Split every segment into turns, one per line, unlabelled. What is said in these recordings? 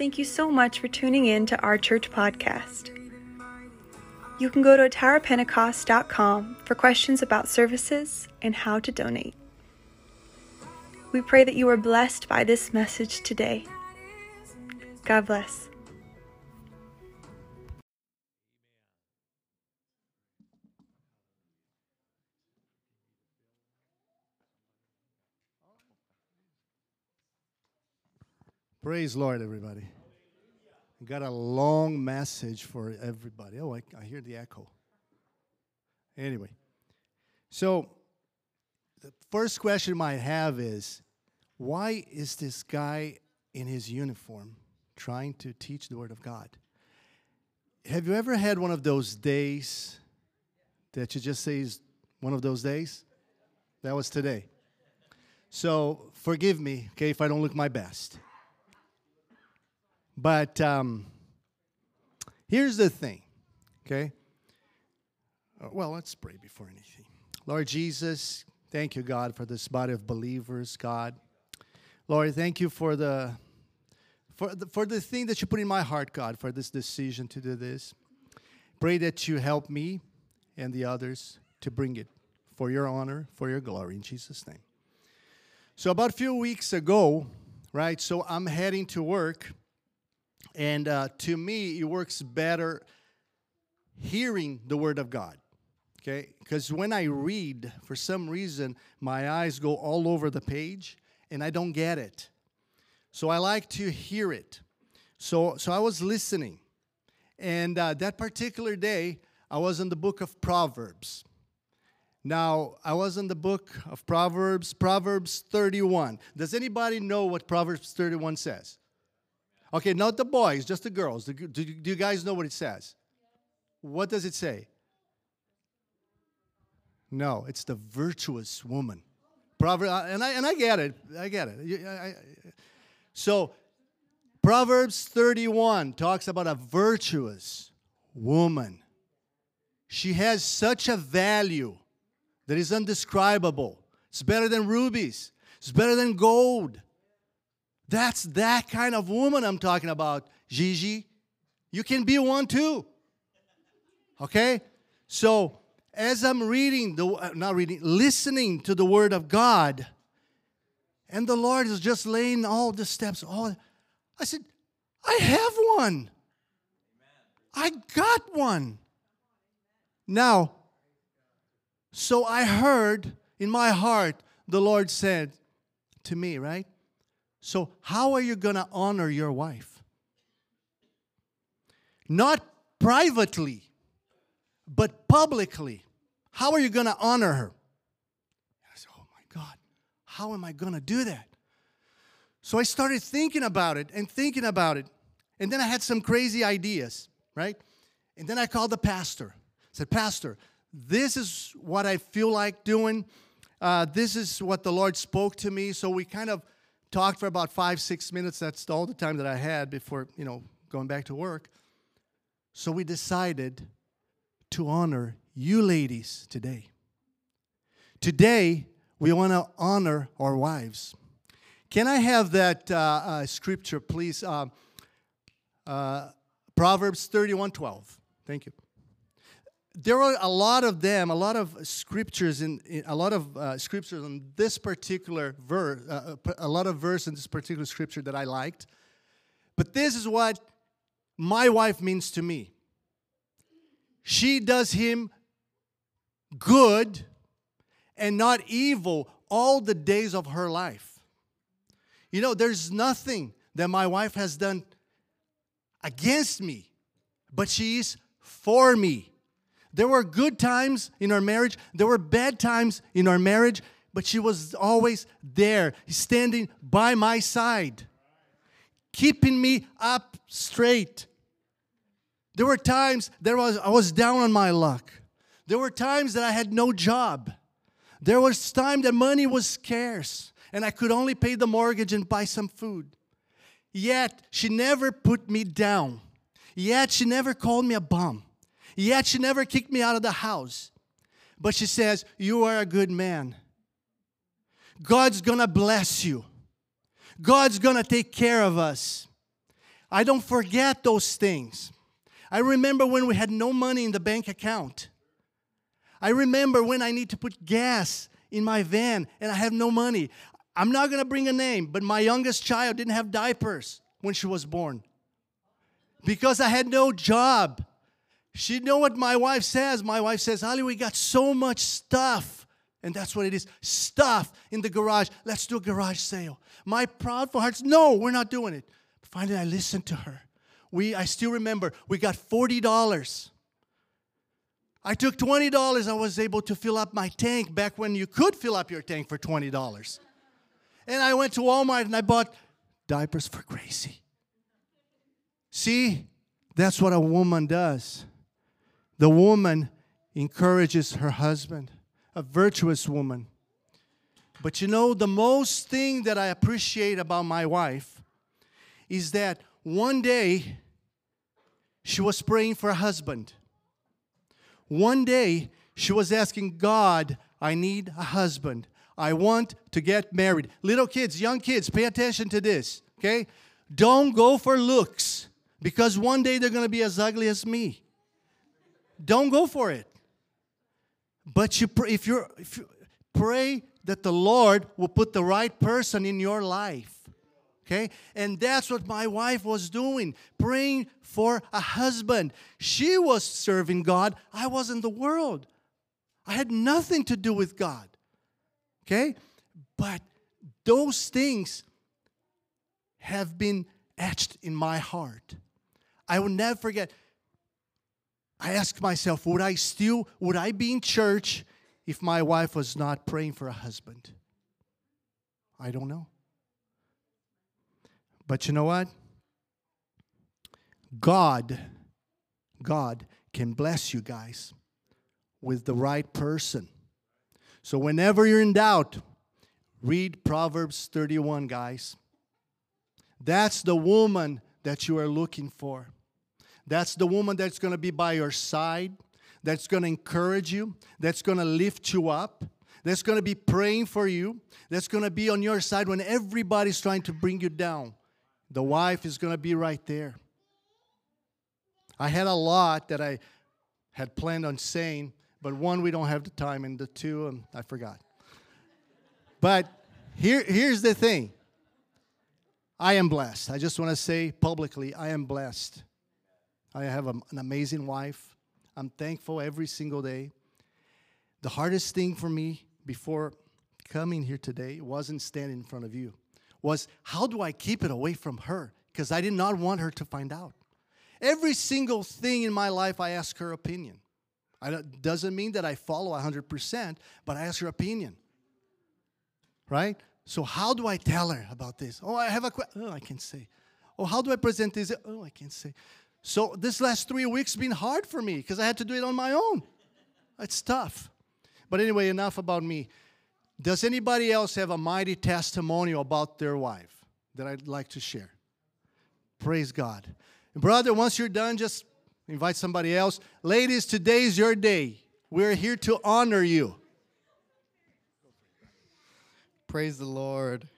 Thank you so much for tuning in to our church podcast. You can go to atarapentecost.com for questions about services and how to donate. We pray that you are blessed by this message today. God bless.
Praise Lord, everybody. I Got a long message for everybody. Oh, I, I hear the echo. Anyway, so the first question might have is why is this guy in his uniform trying to teach the Word of God? Have you ever had one of those days that you just say is one of those days? That was today. So forgive me, okay, if I don't look my best. But um, here's the thing, okay? Uh, well, let's pray before anything. Lord Jesus, thank you, God, for this body of believers, God. Lord, thank you for the for the, for the thing that you put in my heart, God, for this decision to do this. Pray that you help me and the others to bring it for your honor, for your glory, in Jesus' name. So, about a few weeks ago, right, so I'm heading to work and uh, to me, it works better hearing the Word of God. Okay? Because when I read, for some reason, my eyes go all over the page and I don't get it. So I like to hear it. So, so I was listening. And uh, that particular day, I was in the book of Proverbs. Now, I was in the book of Proverbs, Proverbs 31. Does anybody know what Proverbs 31 says? Okay, not the boys, just the girls. Do, do, do you guys know what it says? What does it say? No, it's the virtuous woman. Proverbs, uh, and I, and I get it. I get it. So, Proverbs 31 talks about a virtuous woman. She has such a value that is undescribable. It's better than rubies, it's better than gold. That's that kind of woman I'm talking about, Gigi. You can be one too. Okay? So, as I'm reading, the uh, not reading, listening to the Word of God, and the Lord is just laying all the steps, all I said, I have one. I got one. Now, so I heard in my heart, the Lord said to me, right? So, how are you going to honor your wife? Not privately, but publicly. How are you going to honor her? I said, Oh my God, how am I going to do that? So I started thinking about it and thinking about it. And then I had some crazy ideas, right? And then I called the pastor. I said, Pastor, this is what I feel like doing. Uh, this is what the Lord spoke to me. So we kind of talked for about five, six minutes. That's all the time that I had before, you know, going back to work. So we decided to honor you ladies today. Today, we want to honor our wives. Can I have that uh, uh, scripture, please? Uh, uh Proverbs 31 12. Thank you there are a lot of them, a lot of scriptures in, in a lot of uh, scriptures in this particular verse, uh, uh a lot of verse in this particular scripture that I liked. But this is what my wife means to me. She does him good and not evil all the days of her life. You know, there's nothing that my wife has done against me, but she is for me. There were good times in our marriage, there were bad times in our marriage, but she was always there, standing by my side, keeping me up straight. There were times that was, I was down on my luck. There were times that I had no job. There was time that money was scarce and I could only pay the mortgage and buy some food. Yet she never put me down. Yet she never called me a bum. Yet she never kicked me out of the house. But she says, You are a good man. God's gonna bless you. God's gonna take care of us. I don't forget those things. I remember when we had no money in the bank account. I remember when I need to put gas in my van and I have no money. I'm not to bring a name, but my youngest child didn't have diapers when she was born because I had no job. She know what my wife says. My wife says, Ali, we got so much stuff. And that's what it is stuff in the garage. Let's do a garage sale. My proudful hearts, no, we're not doing it. But finally, I listened to her. We, I still remember, we got $40. I took $20. I was able to fill up my tank back when you could fill up your tank for $20. And I went to Walmart and I bought diapers for Gracie. See, that's what a woman does. The woman encourages her husband, a virtuous woman. But you know, the most thing that I appreciate about my wife is that one day she was praying for a husband. One day she was asking God, I need a husband. I want to get married. Little kids, young kids, pay attention to this, okay? Don't go for looks because one day they're going to be as ugly as me. Don't go for it. But you pray, if you're if you pray that the Lord will put the right person in your life. Okay? And that's what my wife was doing, praying for a husband. She was serving God. I was in the world. I had nothing to do with God. Okay? But those things have been etched in my heart. I will never forget. I ask myself, would I still, would I be in church if my wife was not praying for a husband? I don't know. But you know what? God, God can bless you guys with the right person. So whenever you're in doubt, read Proverbs 31, guys. That's the woman that you are looking for. That's the woman that's going to be by your side, that's going to encourage you, that's going to lift you up, that's going to be praying for you, that's going to be on your side when everybody's trying to bring you down. The wife is going to be right there. I had a lot that I had planned on saying, but one, we don't have the time, and the two, um, I forgot. But here, here's the thing I am blessed. I just want to say publicly, I am blessed. I have a, an amazing wife. I'm thankful every single day. The hardest thing for me before coming here today wasn't standing in front of you, was how do I keep it away from her? Because I did not want her to find out. Every single thing in my life, I ask her opinion. I doesn't mean that I follow 100%, but I ask her opinion. Right? So, how do I tell her about this? Oh, I have a question. Oh, I can say. Oh, how do I present this? Oh, I can say. So, this last three weeks been hard for me because I had to do it on my own. It's tough. But anyway, enough about me. Does anybody else have a mighty testimonial about their wife that I'd like to share? Praise God. Brother, once you're done, just invite somebody else. Ladies, today's your day. We're here to honor you.
Praise the Lord.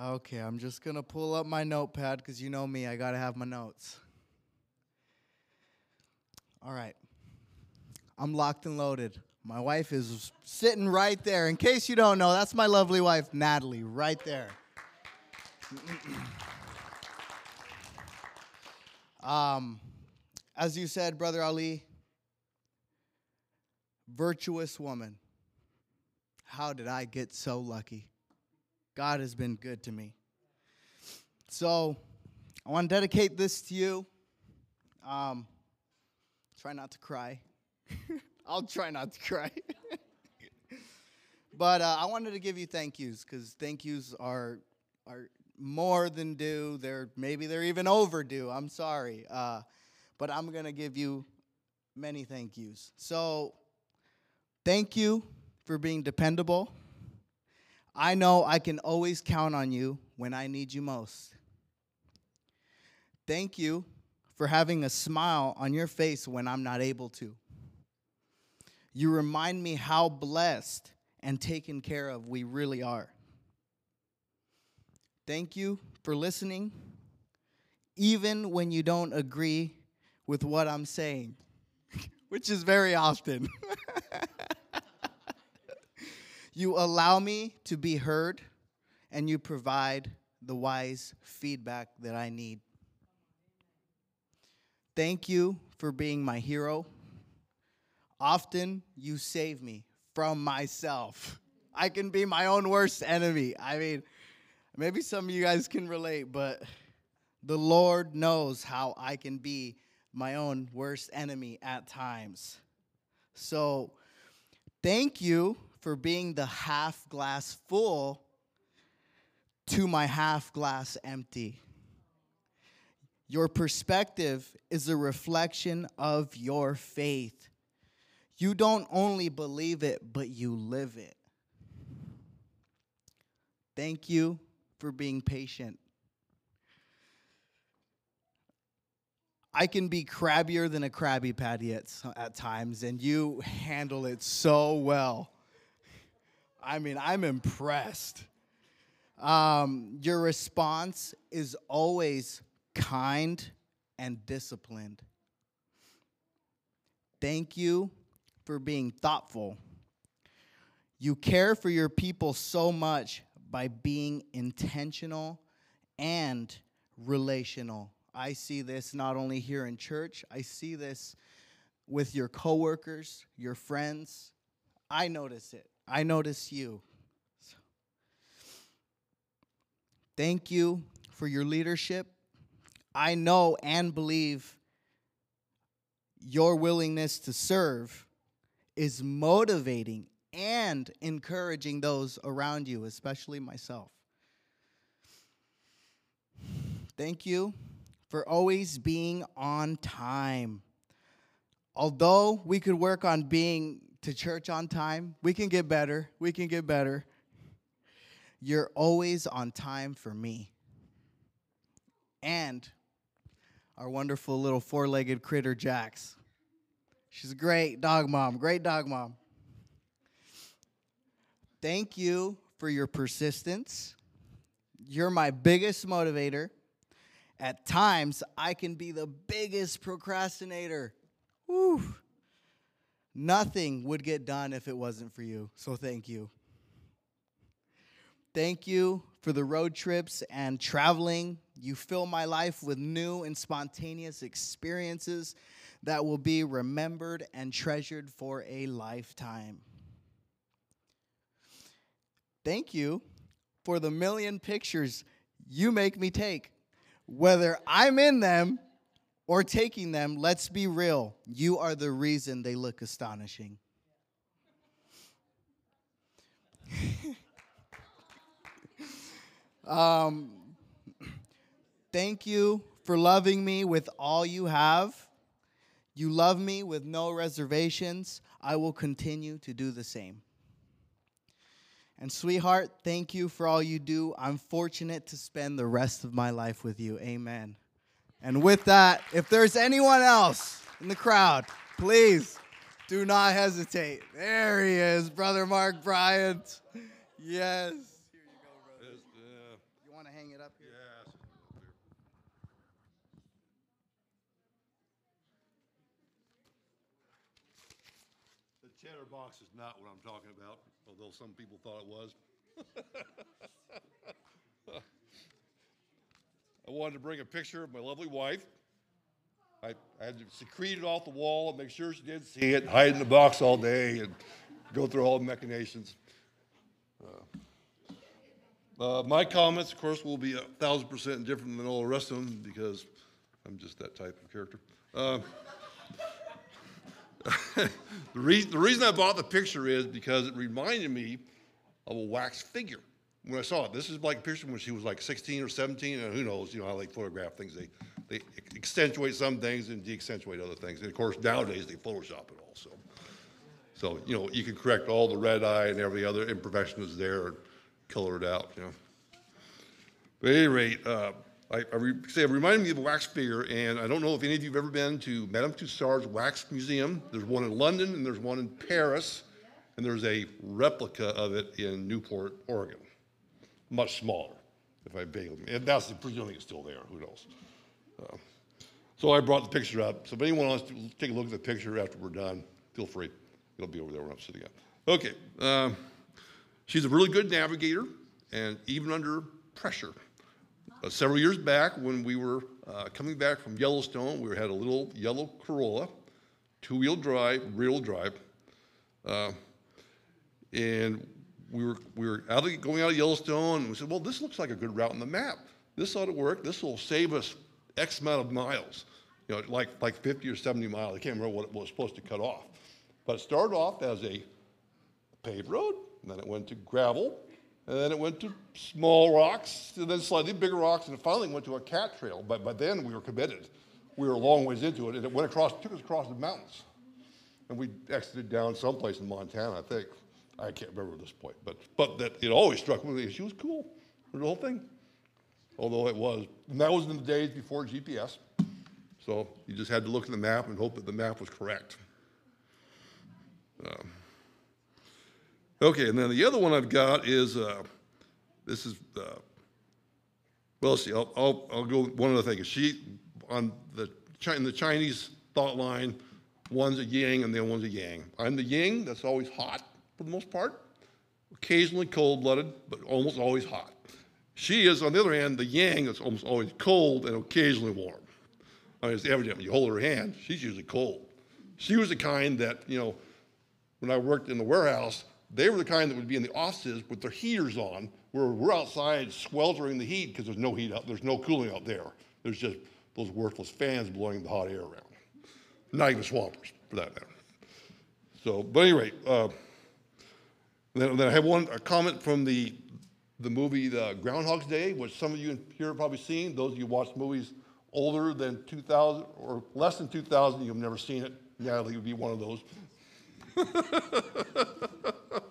Okay, I'm just going to pull up my notepad because you know me, I got to have my notes. All right. I'm locked and loaded. My wife is sitting right there. In case you don't know, that's my lovely wife, Natalie, right there. um, as you said, Brother Ali, virtuous woman. How did I get so lucky? God has been good to me. So, I want to dedicate this to you. Um, try not to cry. I'll try not to cry. but uh, I wanted to give you thank yous because thank yous are are more than due. They're maybe they're even overdue. I'm sorry, uh, but I'm gonna give you many thank yous. So, thank you for being dependable. I know I can always count on you when I need you most. Thank you for having a smile on your face when I'm not able to. You remind me how blessed and taken care of we really are. Thank you for listening, even when you don't agree with what I'm saying, which is very often. you allow me to be heard, and you provide the wise feedback that I need. Thank you for being my hero. Often you save me from myself. I can be my own worst enemy. I mean, maybe some of you guys can relate, but the Lord knows how I can be my own worst enemy at times. So, thank you for being the half glass full to my half glass empty. Your perspective is a reflection of your faith. You don't only believe it, but you live it. Thank you for being patient. I can be crabbier than a Krabby Patty at, at times, and you handle it so well. I mean, I'm impressed. Um, your response is always kind and disciplined. Thank you for being thoughtful. You care for your people so much by being intentional and relational. I see this not only here in church, I see this with your coworkers, your friends. I notice it. I notice you. So, thank you for your leadership. I know and believe your willingness to serve is motivating and encouraging those around you, especially myself. Thank you for always being on time. Although we could work on being to church on time, we can get better. We can get better. You're always on time for me. And our wonderful little four legged critter, Jax. She's a great dog mom, great dog mom. Thank you for your persistence. You're my biggest motivator. At times, I can be the biggest procrastinator. Whew. Nothing would get done if it wasn't for you. So thank you. Thank you for the road trips and traveling. You fill my life with new and spontaneous experiences that will be remembered and treasured for a lifetime. Thank you for the million pictures you make me take. Whether I'm in them or taking them, let's be real, you are the reason they look astonishing. um, thank you for loving me with all you have. You love me with no reservations. I will continue to do the same. And, sweetheart, thank you for all you do. I'm fortunate to spend the rest of my life with you. Amen. And with that, if there's anyone else in the crowd, please do not hesitate. There he is, Brother Mark Bryant. Yes. Here you go, brother. You want to hang it up here?
The cheddar box is not what I'm talking about, although some people thought it was. I wanted to bring a picture of my lovely wife. I, I had to secrete it off the wall and make sure she didn't see it, hide in the box all day, and go through all the machinations. Uh, uh, my comments, of course, will be a thousand percent different than all the rest of them because I'm just that type of character. Uh, the, reason, the reason I bought the picture is because it reminded me of a wax figure when I saw it. This is a picture when she was like 16 or 17, and who knows, you know how they photograph things. They, they accentuate some things and de-accentuate other things. And of course, nowadays they Photoshop it also. So, you know, you can correct all the red eye and every other imperfection that's there and color it out, you know. But at any rate, uh, I, I re- say it reminded me of a wax figure, and I don't know if any of you have ever been to Madame Tussauds Wax Museum. There's one in London and there's one in Paris, and there's a replica of it in Newport, Oregon, much smaller. if I vaguely, and that's presuming it's still there, who knows? Uh, So I brought the picture up, so if anyone wants to take a look at the picture after we're done, feel free. It'll be over there where I'm sitting at. Okay, um, she's a really good navigator, and even under pressure. Uh, Several years back, when we were uh, coming back from Yellowstone, we had a little yellow Corolla, two-wheel drive, rear-wheel drive, uh, and we were, we were out of, going out of Yellowstone, and we said, well, this looks like a good route on the map. This ought to work. This will save us X amount of miles, you know, like, like 50 or 70 miles. I can't remember what it was supposed to cut off. But it started off as a paved road, and then it went to gravel, and then it went to small rocks, and then slightly bigger rocks, and it finally went to a cat trail. But by then we were committed. We were a long ways into it, and it went across, took us across the mountains. And we exited down someplace in Montana, I think. I can't remember at this point, but but that it always struck me. She was cool, the whole thing. Although it was, and that was in the days before GPS, so you just had to look at the map and hope that the map was correct. Um, okay, and then the other one I've got is uh, this is uh, well, see, I'll, I'll, I'll go one other thing. She on the in the Chinese thought line, one's a yin and the other one's a yang. I'm the yin that's always hot for the most part, occasionally cold-blooded, but almost always hot. She is, on the other hand, the yang that's almost always cold and occasionally warm. I mean, it's evident when you hold her hand, she's usually cold. She was the kind that, you know, when I worked in the warehouse, they were the kind that would be in the offices with their heaters on, where we're outside sweltering the heat because there's no heat out, there's no cooling out there. There's just those worthless fans blowing the hot air around. Not even swampers, for that matter. So, but anyway, uh, then, then I have one a comment from the the movie the Groundhog's Day, which some of you here have probably seen. Those of you watch movies older than 2000 or less than 2000, you've never seen it. Natalie would be one of those. At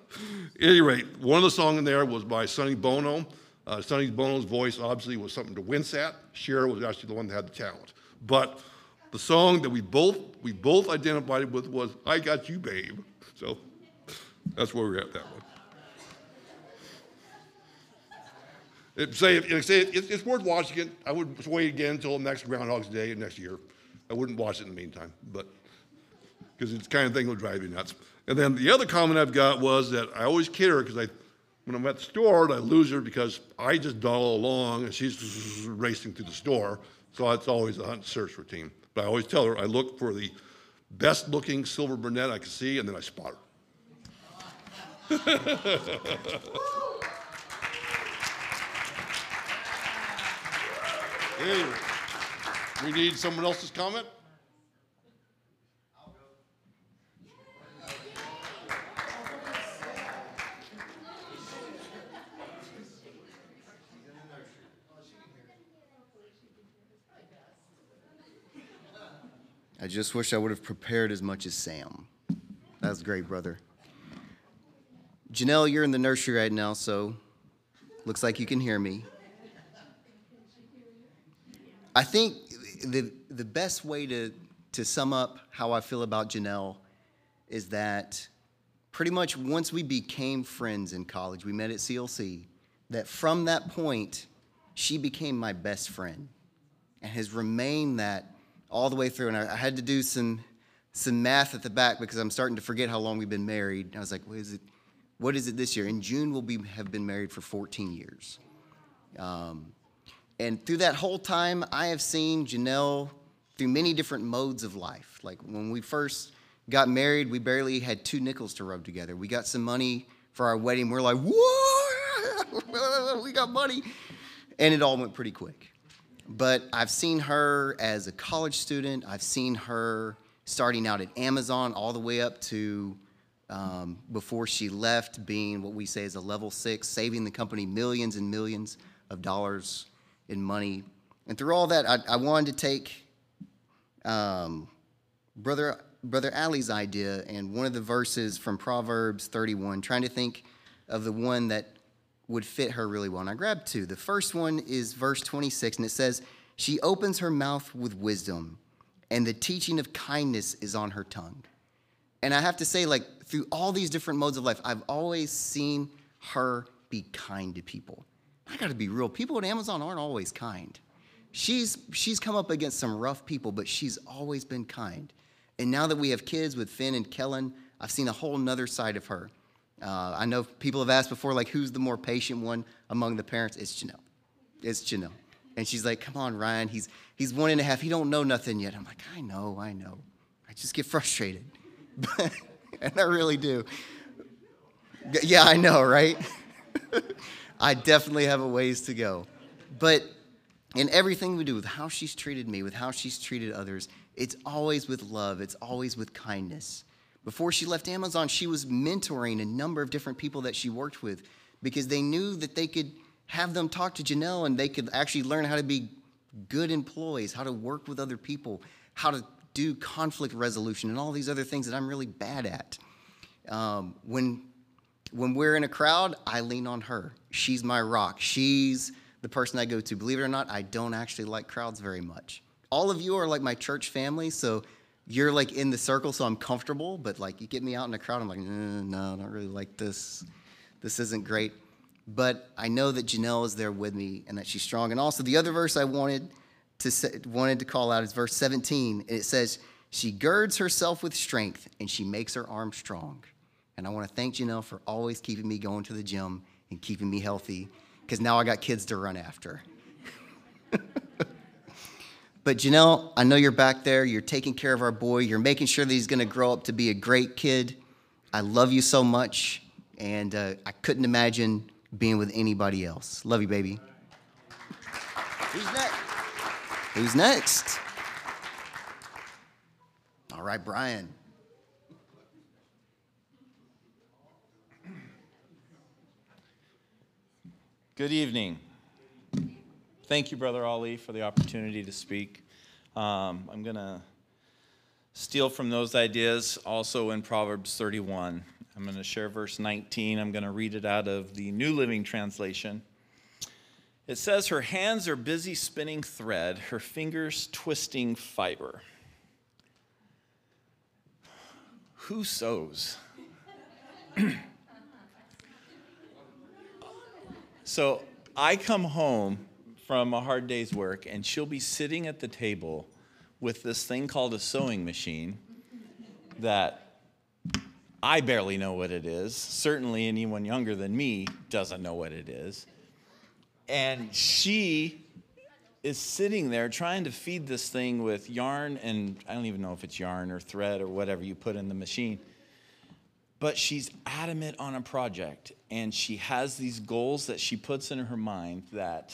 any rate, one of the songs in there was by Sonny Bono. Uh, Sonny Bono's voice obviously was something to wince at. Cher was actually the one that had the talent. But the song that we both we both identified with was "I Got You, Babe." So that's where we're at that one. It, say, it, say it, it's worth watching it. I would wait again until next Groundhog's Day next year. I wouldn't watch it in the meantime, but because it's the kind of thing that'll drive you nuts. And then the other comment I've got was that I always kid her because I, when I'm at the store, I lose her because I just dawdle along and she's racing through the store. So it's always a hunt and search routine. But I always tell her I look for the best looking silver brunette I can see and then I spot her. Anyway, we need someone else's comment?
I just wish I would have prepared as much as Sam. That's great, brother. Janelle, you're in the nursery right now, so looks like you can hear me. I think the, the best way to, to sum up how I feel about Janelle is that pretty much once we became friends in college, we met at CLC, that from that point, she became my best friend and has remained that all the way through. And I, I had to do some, some math at the back because I'm starting to forget how long we've been married. I was like, what is it? What is it this year? In June, we'll be, have been married for 14 years. Um, and through that whole time, I have seen Janelle through many different modes of life. Like when we first got married, we barely had two nickels to rub together. We got some money for our wedding. We're like, whoa, we got money. And it all went pretty quick. But I've seen her as a college student. I've seen her starting out at Amazon all the way up to um, before she left being what we say is a level six, saving the company millions and millions of dollars in money. And through all that, I, I wanted to take um, Brother, Brother Ali's idea and one of the verses from Proverbs 31, trying to think of the one that would fit her really well. And I grabbed two. The first one is verse 26, and it says, She opens her mouth with wisdom, and the teaching of kindness is on her tongue. And I have to say, like, through all these different modes of life, I've always seen her be kind to people. I got to be real. People at Amazon aren't always kind. She's she's come up against some rough people, but she's always been kind. And now that we have kids with Finn and Kellen, I've seen a whole nother side of her. Uh, I know people have asked before, like, who's the more patient one among the parents? It's Janelle. It's Janelle. And she's like, come on, Ryan. He's, he's one and a half. He don't know nothing yet. I'm like, I know, I know. I just get frustrated. and I really do. Yeah, I know, right? I definitely have a ways to go. But in everything we do, with how she's treated me, with how she's treated others, it's always with love, it's always with kindness. Before she left Amazon, she was mentoring a number of different people that she worked with because they knew that they could have them talk to Janelle and they could actually learn how to be good employees, how to work with other people, how to do conflict resolution, and all these other things that I'm really bad at. Um, when when we're in a crowd, I lean on her. She's my rock. She's the person I go to. Believe it or not, I don't actually like crowds very much. All of you are like my church family, so you're like in the circle, so I'm comfortable. But like you get me out in a crowd, I'm like, no, I don't really like this. This isn't great. But I know that Janelle is there with me and that she's strong. And also the other verse I wanted to say, wanted to call out is verse 17. and It says, "She girds herself with strength, and she makes her arm strong." And I want to thank Janelle for always keeping me going to the gym and keeping me healthy, because now I got kids to run after. But Janelle, I know you're back there. You're taking care of our boy. You're making sure that he's going to grow up to be a great kid. I love you so much, and uh, I couldn't imagine being with anybody else. Love you, baby. Who's next? Who's next? All right, Brian.
Good evening. Thank you, Brother Ali, for the opportunity to speak. Um, I'm going to steal from those ideas also in Proverbs 31. I'm going to share verse 19. I'm going to read it out of the New Living Translation. It says, Her hands are busy spinning thread, her fingers twisting fiber. Who sews? so I come home from a hard day's work, and she'll be sitting at the table with this thing called a sewing machine that I barely know what it is. Certainly, anyone younger than me doesn't know what it is. And she is sitting there trying to feed this thing with yarn, and I don't even know if it's yarn or thread or whatever you put in the machine. But she's adamant on a project, and she has these goals that she puts in her mind that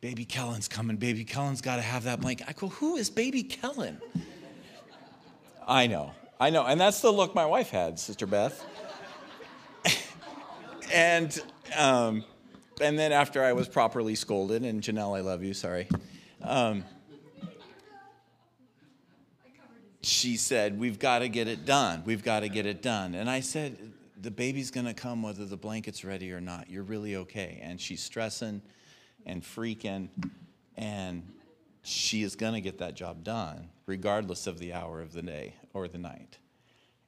Baby Kellen's coming. Baby Kellen's got to have that blanket. I go, Who is Baby Kellen? I know. I know. And that's the look my wife had, Sister Beth. and, um, and then after I was properly scolded, and Janelle, I love you, sorry. Um, she said, We've got to get it done. We've got to get it done. And I said, The baby's going to come whether the blanket's ready or not. You're really okay. And she's stressing and freaking, and she is going to get that job done, regardless of the hour of the day or the night.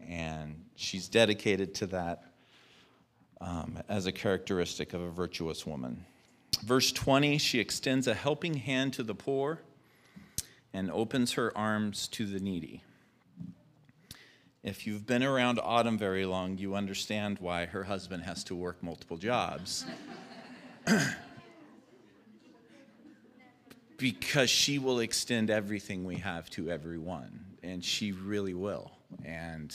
And she's dedicated to that um, as a characteristic of a virtuous woman. Verse 20 she extends a helping hand to the poor and opens her arms to the needy. If you've been around Autumn very long, you understand why her husband has to work multiple jobs. because she will extend everything we have to everyone, and she really will. And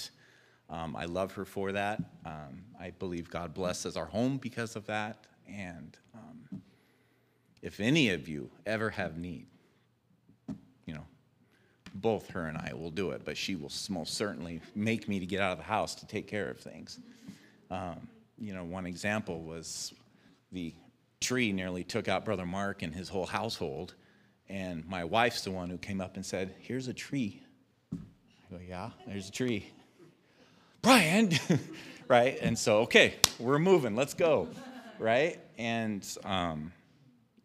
um, I love her for that. Um, I believe God blesses our home because of that. And um, if any of you ever have need, you know, both her and I will do it, but she will most certainly make me to get out of the house to take care of things. Um, you know, one example was the tree nearly took out Brother Mark and his whole household and my wife's the one who came up and said, Here's a tree. I go, Yeah, there's a tree. Brian, right? And so, okay, we're moving, let's go, right? And um,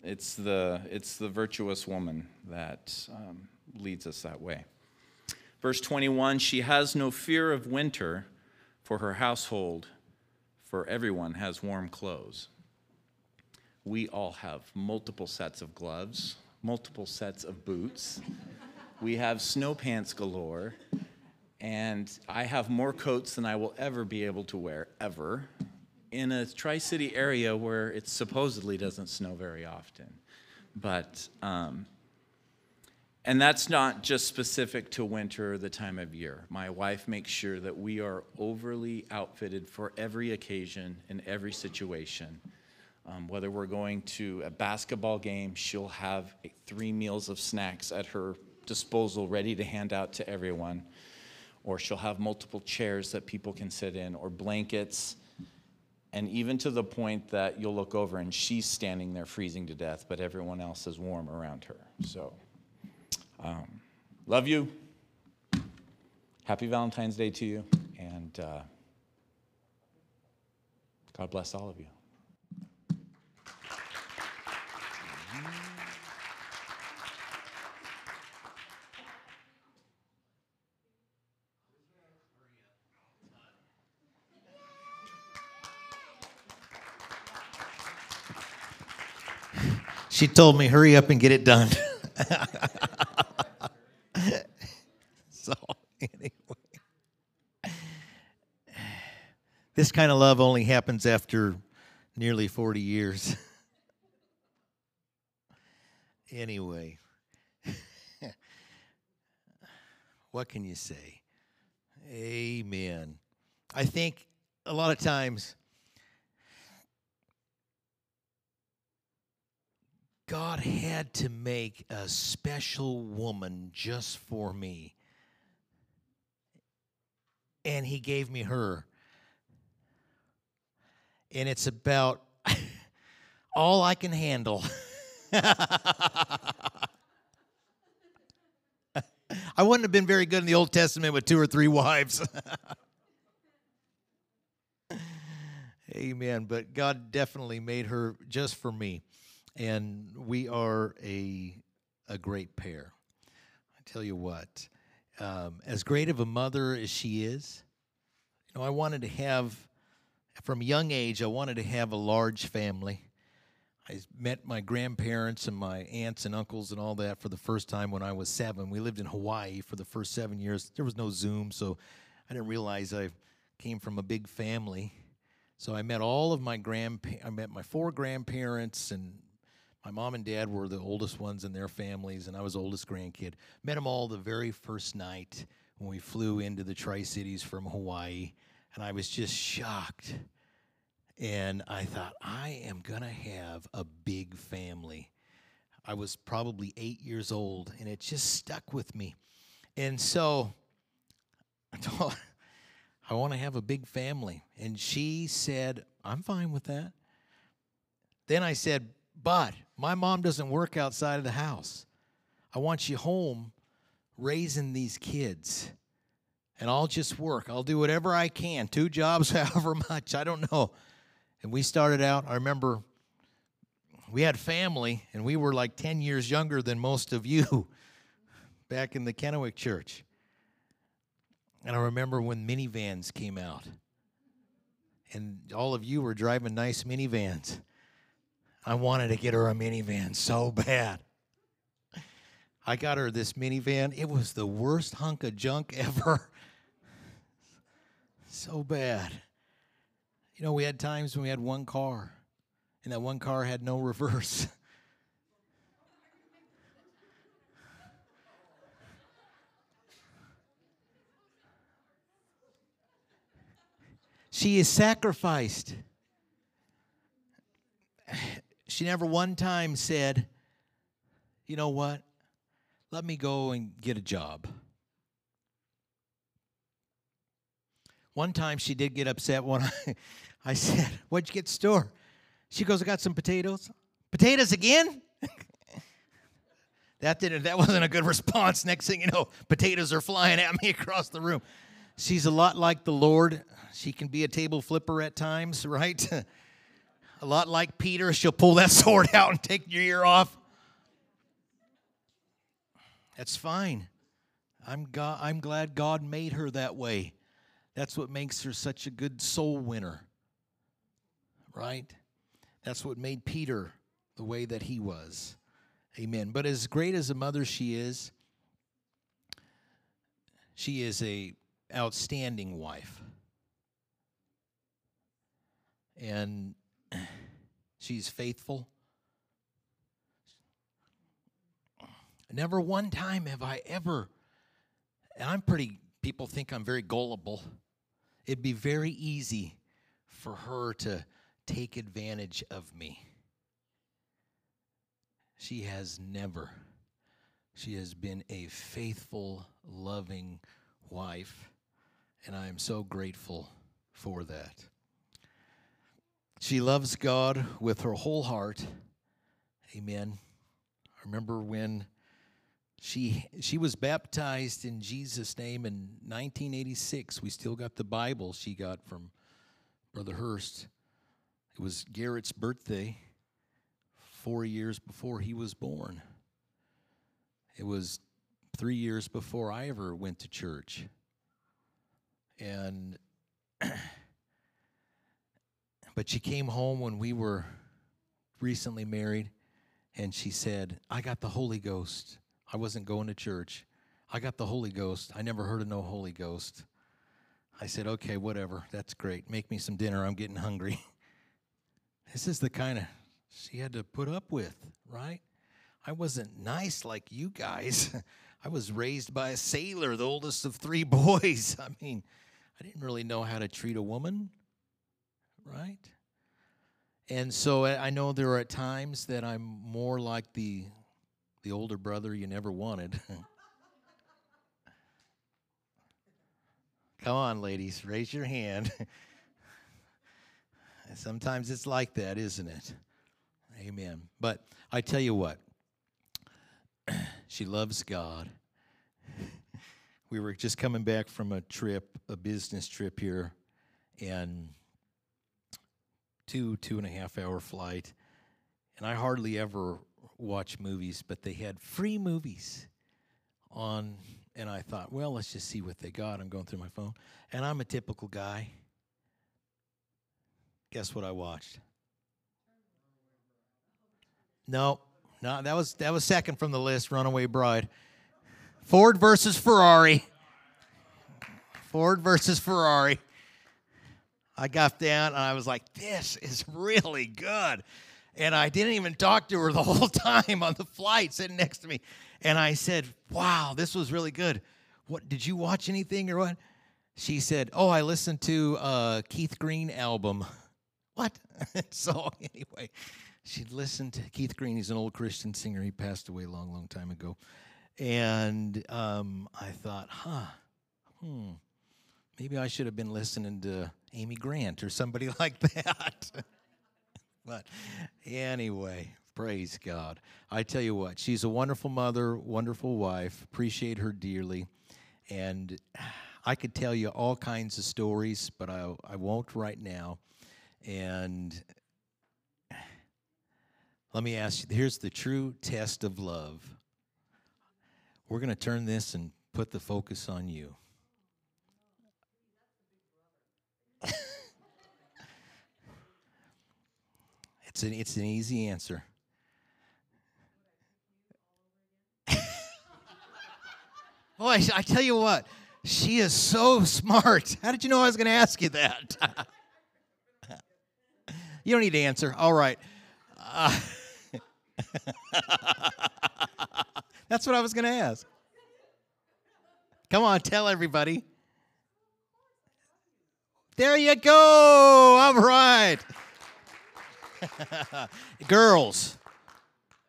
it's, the, it's the virtuous woman that um, leads us that way. Verse 21 She has no fear of winter, for her household, for everyone has warm clothes. we all have multiple sets of gloves, multiple sets of boots. We have snow pants galore, and I have more coats than I will ever be able to wear, ever, in a Tri City area where it supposedly doesn't snow very often. But, um, and that's not just specific to winter or the time of year. My wife makes sure that we are overly outfitted for every occasion in every situation. Um, whether we're going to a basketball game, she'll have three meals of snacks at her disposal ready to hand out to everyone. Or she'll have multiple chairs that people can sit in, or blankets. And even to the point that you'll look over and she's standing there freezing to death, but everyone else is warm around her. So. Um, love you. Happy Valentine's Day to you. And uh, God bless all of you.
She told me, hurry up and get it done. so, anyway. This kind of love only happens after nearly 40 years. anyway, what can you say? Amen. I think a lot of times God had to make a special woman just for me. And He gave me her. And it's about all I can handle. I wouldn't have been very good in the Old Testament with two or three wives. Amen. But God definitely made her just for me and we are a a great pair. I tell you what, um, as great of a mother as she is, you know, I wanted to have from a young age. I wanted to have a large family. I met my grandparents and my aunts and uncles and all that for the first time when I was seven. We lived in Hawaii for the first seven years. There was no Zoom, so I didn't realize I came from a big family. So I met all of my grandpa. I met my four grandparents and my mom and dad were the oldest ones in their families, and I was oldest grandkid. Met them all the very first night when we flew into the Tri Cities from Hawaii, and I was just shocked. And I thought, I am going to have a big family. I was probably eight years old, and it just stuck with me. And so I told I want to have a big family. And she said, I'm fine with that. Then I said, but my mom doesn't work outside of the house. I want you home raising these kids. And I'll just work. I'll do whatever I can, two jobs, however much. I don't know. And we started out, I remember we had family, and we were like 10 years younger than most of you back in the Kennewick church. And I remember when minivans came out, and all of you were driving nice minivans. I wanted to get her a minivan so bad. I got her this minivan. It was the worst hunk of junk ever. so bad. You know, we had times when we had one car, and that one car had no reverse. she is sacrificed she never one time said, you know what? Let me go and get a job. One time she did get upset when I, I said, What'd you get store? She goes, I got some potatoes. Potatoes again? that didn't that wasn't a good response. Next thing you know, potatoes are flying at me across the room. She's a lot like the Lord. She can be a table flipper at times, right? A lot like Peter, she'll pull that sword out and take your ear off. That's fine. I'm, God, I'm glad God made her that way. That's what makes her such a good soul winner. Right? That's what made Peter the way that he was. Amen. But as great as a mother she is, she is a outstanding wife. And she's faithful. Never one time have I ever, and I'm pretty, people think I'm very gullible. It'd be very easy for her to take advantage of me. She has never. She has been a faithful, loving wife, and I am so grateful for that. She loves God with her whole heart. Amen. I remember when she she was baptized in Jesus' name in 1986. We still got the Bible she got from Brother Hurst. It was Garrett's birthday, four years before he was born. It was three years before I ever went to church. And but she came home when we were recently married and she said, I got the Holy Ghost. I wasn't going to church. I got the Holy Ghost. I never heard of no Holy Ghost. I said, okay, whatever. That's great. Make me some dinner. I'm getting hungry. this is the kind of she had to put up with, right? I wasn't nice like you guys. I was raised by a sailor, the oldest of three boys. I mean, I didn't really know how to treat a woman, right? And so I know there are times that I'm more like the the older brother you never wanted. Come on, ladies, raise your hand. Sometimes it's like that, isn't it? Amen. But I tell you what, she loves God. we were just coming back from a trip, a business trip here, and two, two and a half hour flight. And I hardly ever watch movies, but they had free movies on, and I thought, well, let's just see what they got. I'm going through my phone, and I'm a typical guy. Guess what I watched? No, no, that was that was second from the list. Runaway Bride. Ford versus Ferrari. Ford versus Ferrari. I got down and I was like, this is really good. And I didn't even talk to her the whole time on the flight sitting next to me. And I said, Wow, this was really good. What did you watch anything or what? She said, Oh, I listened to a Keith Green album. What? so anyway, she listened to Keith Green. He's an old Christian singer. He passed away a long, long time ago. And um, I thought, huh, hmm, maybe I should have been listening to Amy Grant or somebody like that. But anyway, praise God. I tell you what, she's a wonderful mother, wonderful wife. Appreciate her dearly. And I could tell you all kinds of stories, but I, I won't right now. And let me ask you here's the true test of love. We're going to turn this and put the focus on you. It's an, it's an easy answer. Boy, I tell you what, she is so smart. How did you know I was going to ask you that? you don't need to answer. All right. Uh, that's what I was going to ask. Come on, tell everybody. There you go. All right. Girls,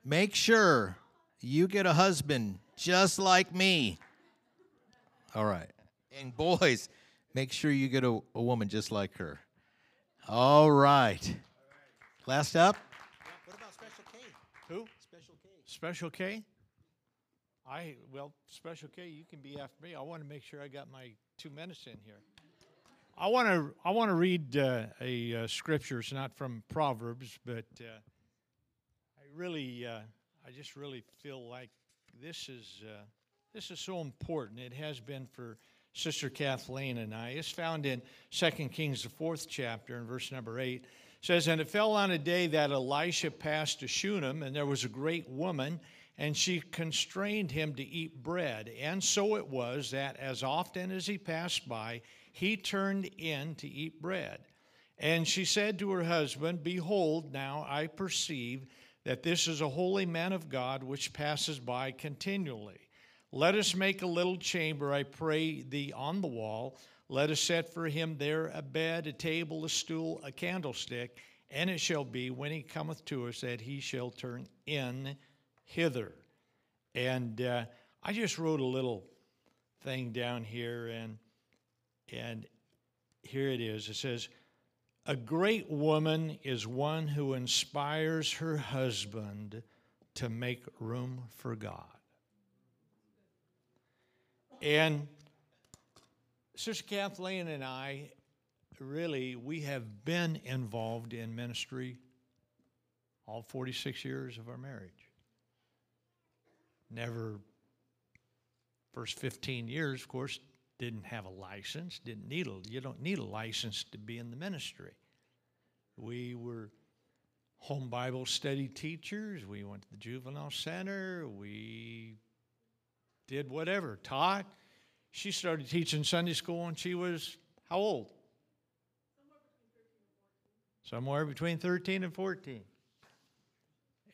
make sure you get a husband just like me. All right. And boys, make sure you get a, a woman just like her. All right. Last up.
What about Special K?
Who?
Special K.
Special K? I, well, Special K, you can be after me. I want to make sure I got my two minutes in here. I want to I want to read uh, a uh, scripture. It's not from Proverbs, but uh, I really uh, I just really feel like this is uh, this is so important. It has been for Sister Kathleen and I. It's found in 2 Kings, the fourth chapter, and verse number eight. says, And it fell on a day that Elisha passed to Shunem, and there was a great woman, and she constrained him to eat bread. And so it was that as often as he passed by, he turned in to eat bread. And she said to her husband, Behold, now I perceive that this is a holy man of God which passes by continually. Let us make a little chamber, I pray thee, on the wall. Let us set for him there a bed, a table, a stool, a candlestick. And it shall be, when he cometh to us, that he shall turn in hither. And uh, I just wrote a little thing down here, and and here it is. It says, "A great woman is one who inspires her husband to make room for God." And Sister Kathleen and I, really, we have been involved in ministry all 46 years of our marriage. Never, first 15 years, of course, didn't have a license, didn't need a, you don't need a license to be in the ministry. We were home Bible study teachers, we went to the juvenile center, we did whatever, taught. She started teaching Sunday school when she was how old? Somewhere between 13 and 14.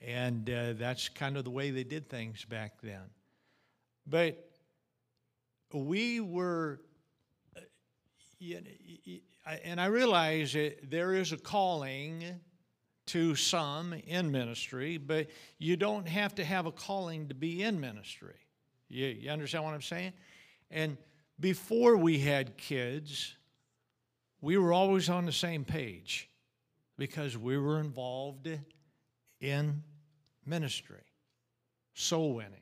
And uh, that's kind of the way they did things back then. But we were, uh, and I realize that there is a calling to some in ministry, but you don't have to have a calling to be in ministry. You, you understand what I'm saying? And before we had kids, we were always on the same page because we were involved in ministry, soul winning,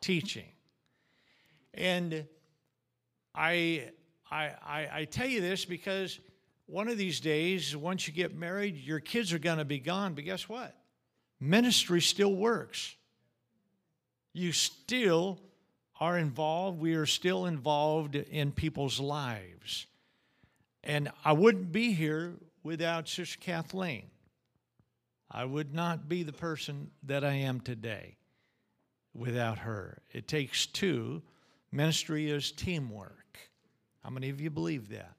teaching. And I, I, I, tell you this because one of these days, once you get married, your kids are going to be gone. But guess what? Ministry still works. You still are involved. We are still involved in people's lives. And I wouldn't be here without Sister Kathleen. I would not be the person that I am today without her. It takes two. Ministry is teamwork. How many of you believe that?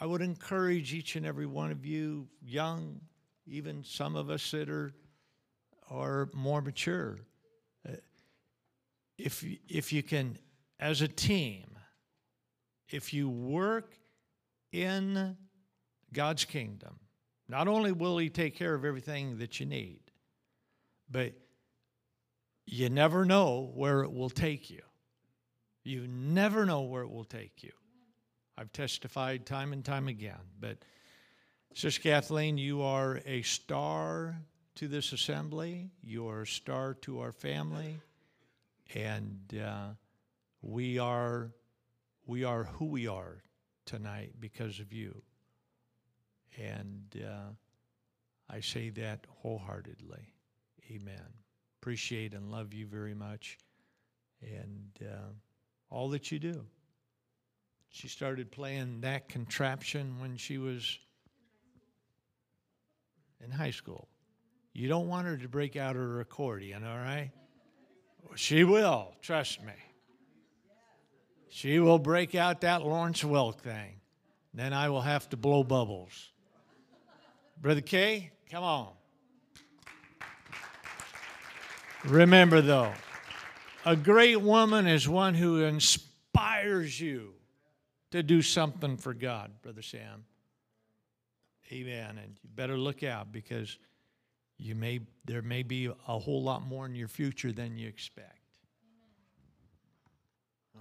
I would encourage each and every one of you, young, even some of us that are, are more mature, uh, if, if you can, as a team, if you work in God's kingdom, not only will He take care of everything that you need, but you never know where it will take you. You never know where it will take you. I've testified time and time again. But, Sister Kathleen, you are a star to this assembly, you are a star to our family, and uh, we are we are who we are tonight because of you. And uh, I say that wholeheartedly. Amen. Appreciate and love you very much, and uh, all that you do. She started playing that contraption when she was in high school. You don't want her to break out her accordion, all right? She will, trust me. She will break out that Lawrence Welk thing. Then I will have to blow bubbles. Brother Kay, come on. Remember, though, a great woman is one who inspires you to do something for God, Brother Sam. Amen. And you better look out because you may there may be a whole lot more in your future than you expect.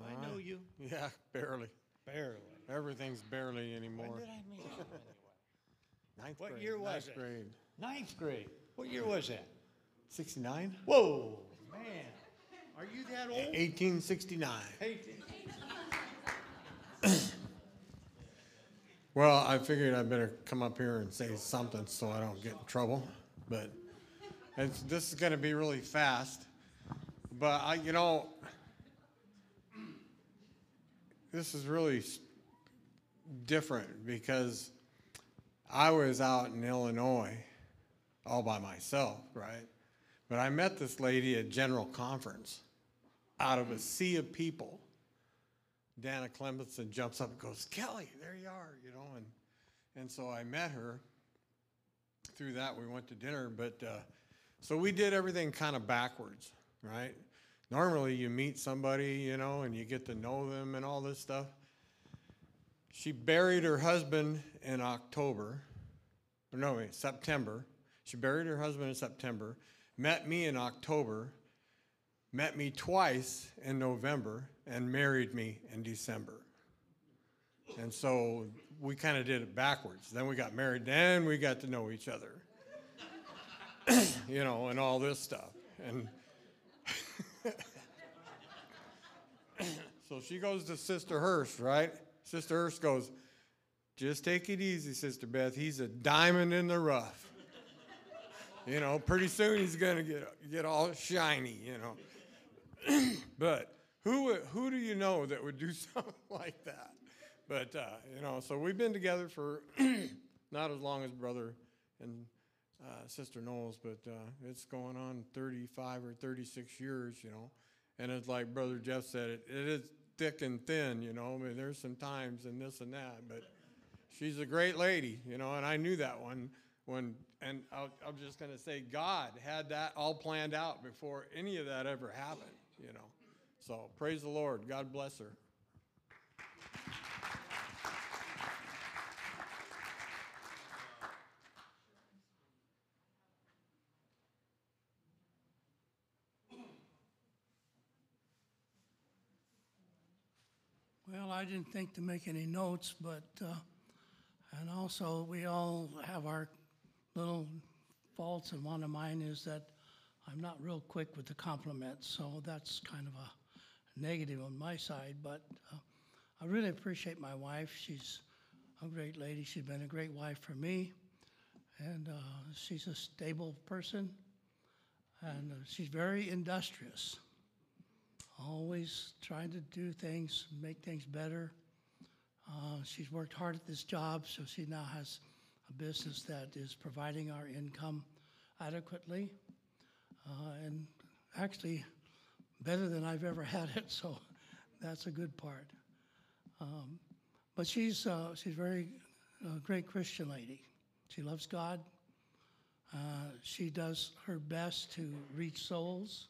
I know you.
Yeah, barely.
Barely.
Everything's barely anymore.
When did I meet you?
Ninth
What
grade,
year was
ninth
it?
grade.
Ninth grade. What year was that?
69?
Whoa, man. Are you that old?
1869.
Hey,
Well, I figured I better come up here and say something so I don't get in trouble. But it's, this is going to be really fast. But I, you know, this is really different because I was out in Illinois all by myself, right? But I met this lady at General Conference out of a sea of people. Dana Clemenson jumps up and goes, Kelly, there you are, you know, and, and so I met her. Through that, we went to dinner, but uh, so we did everything kind of backwards, right? Normally, you meet somebody, you know, and you get to know them and all this stuff. She buried her husband in October, or no, wait, September. She buried her husband in September, met me in October, met me twice in November, and married me in December. And so we kind of did it backwards. Then we got married, then we got to know each other, you know, and all this stuff. And so she goes to Sister Hurst, right? Sister Hurst goes, just take it easy, Sister Beth. He's a diamond in the rough. You know, pretty soon he's going to get, get all shiny, you know. but who, who do you know that would do something like that? But, uh, you know, so we've been together for not as long as brother and uh, Sister Knowles, but uh, it's going on 35 or 36 years, you know. And it's like Brother Jeff said, it, it is thick and thin, you know. I mean, there's some times and this and that, but she's a great lady, you know, and I knew that one when, and I, I'm just going to say, God had that all planned out before any of that ever happened, you know. So praise the Lord. God bless her.
Well, I didn't think to make any notes, but, uh, and also, we all have our little faults, and one of mine is that I'm not real quick with the compliments, so that's kind of a negative on my side, but uh, I really appreciate my wife. She's a great lady. She's been a great wife for me, and uh, she's a stable person, and uh, she's very industrious always trying to do things, make things better. Uh, she's worked hard at this job, so she now has a business that is providing our income adequately, uh, and actually better than I've ever had it. So that's a good part. Um, but she's uh, she's very uh, great Christian lady. She loves God. Uh, she does her best to reach souls.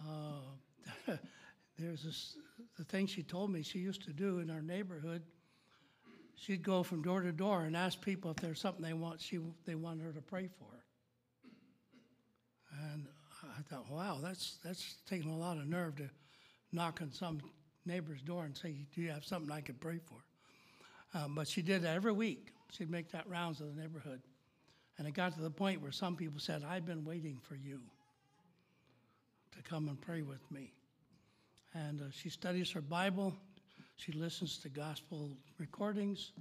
Uh, there's this, the thing she told me she used to do in our neighborhood. She'd go from door to door and ask people if there's something they want she they want her to pray for. And I thought, wow, that's that's taking a lot of nerve to knock on some neighbor's door and say, "Do you have something I could pray for?" Um, but she did that every week. She'd make that rounds of the neighborhood, and it got to the point where some people said, "I've been waiting for you to come and pray with me." and uh, she studies her Bible. She listens to gospel recordings,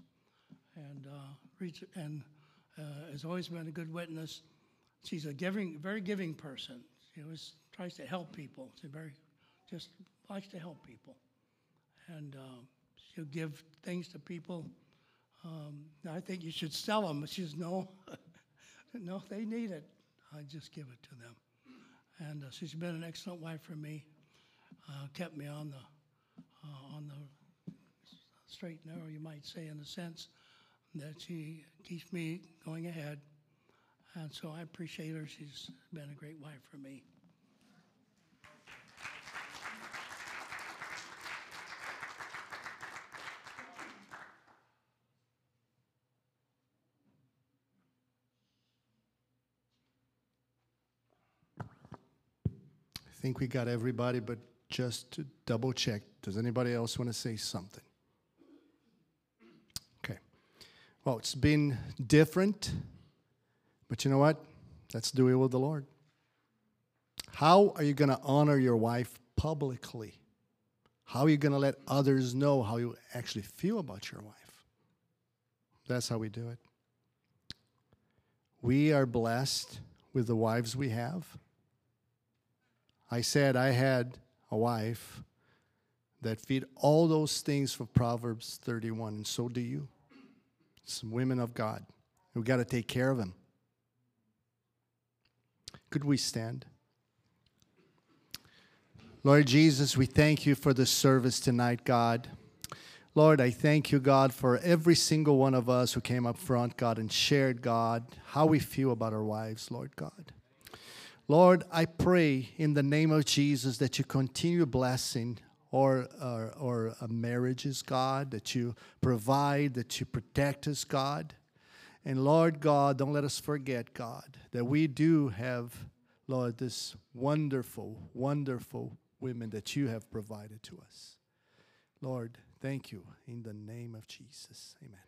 and uh, reads, and uh, has always been a good witness. She's a giving, very giving person. She always tries to help people. She very, just likes to help people, and uh, she'll give things to people. Um, I think you should sell them. She says, no, no, they need it. I just give it to them. And uh, she's been an excellent wife for me uh, kept me on the uh, on the straight and narrow, you might say, in the sense that she keeps me going ahead. And so I appreciate her. She's been a great wife for me.
I think we got everybody, but just to double check, does anybody else want to say something? Okay. Well, it's been different, but you know what? Let's do it with the Lord. How are you going to honor your wife publicly? How are you going to let others know how you actually feel about your wife? That's how we do it. We are blessed with the wives we have. I said I had a wife that fit all those things for Proverbs 31, and so do you. Some women of God. We got to take care of them. Could we stand? Lord Jesus, we thank you for the service tonight, God. Lord, I thank you, God, for every single one of us who came up front, God, and shared, God, how we feel about our wives, Lord God. Lord, I pray in the name of Jesus that you continue blessing our, our, our uh, marriages, God, that you provide, that you protect us, God. And Lord God, don't let us forget, God, that we do have, Lord, this wonderful, wonderful women that you have provided to us. Lord, thank you in the name of Jesus. Amen.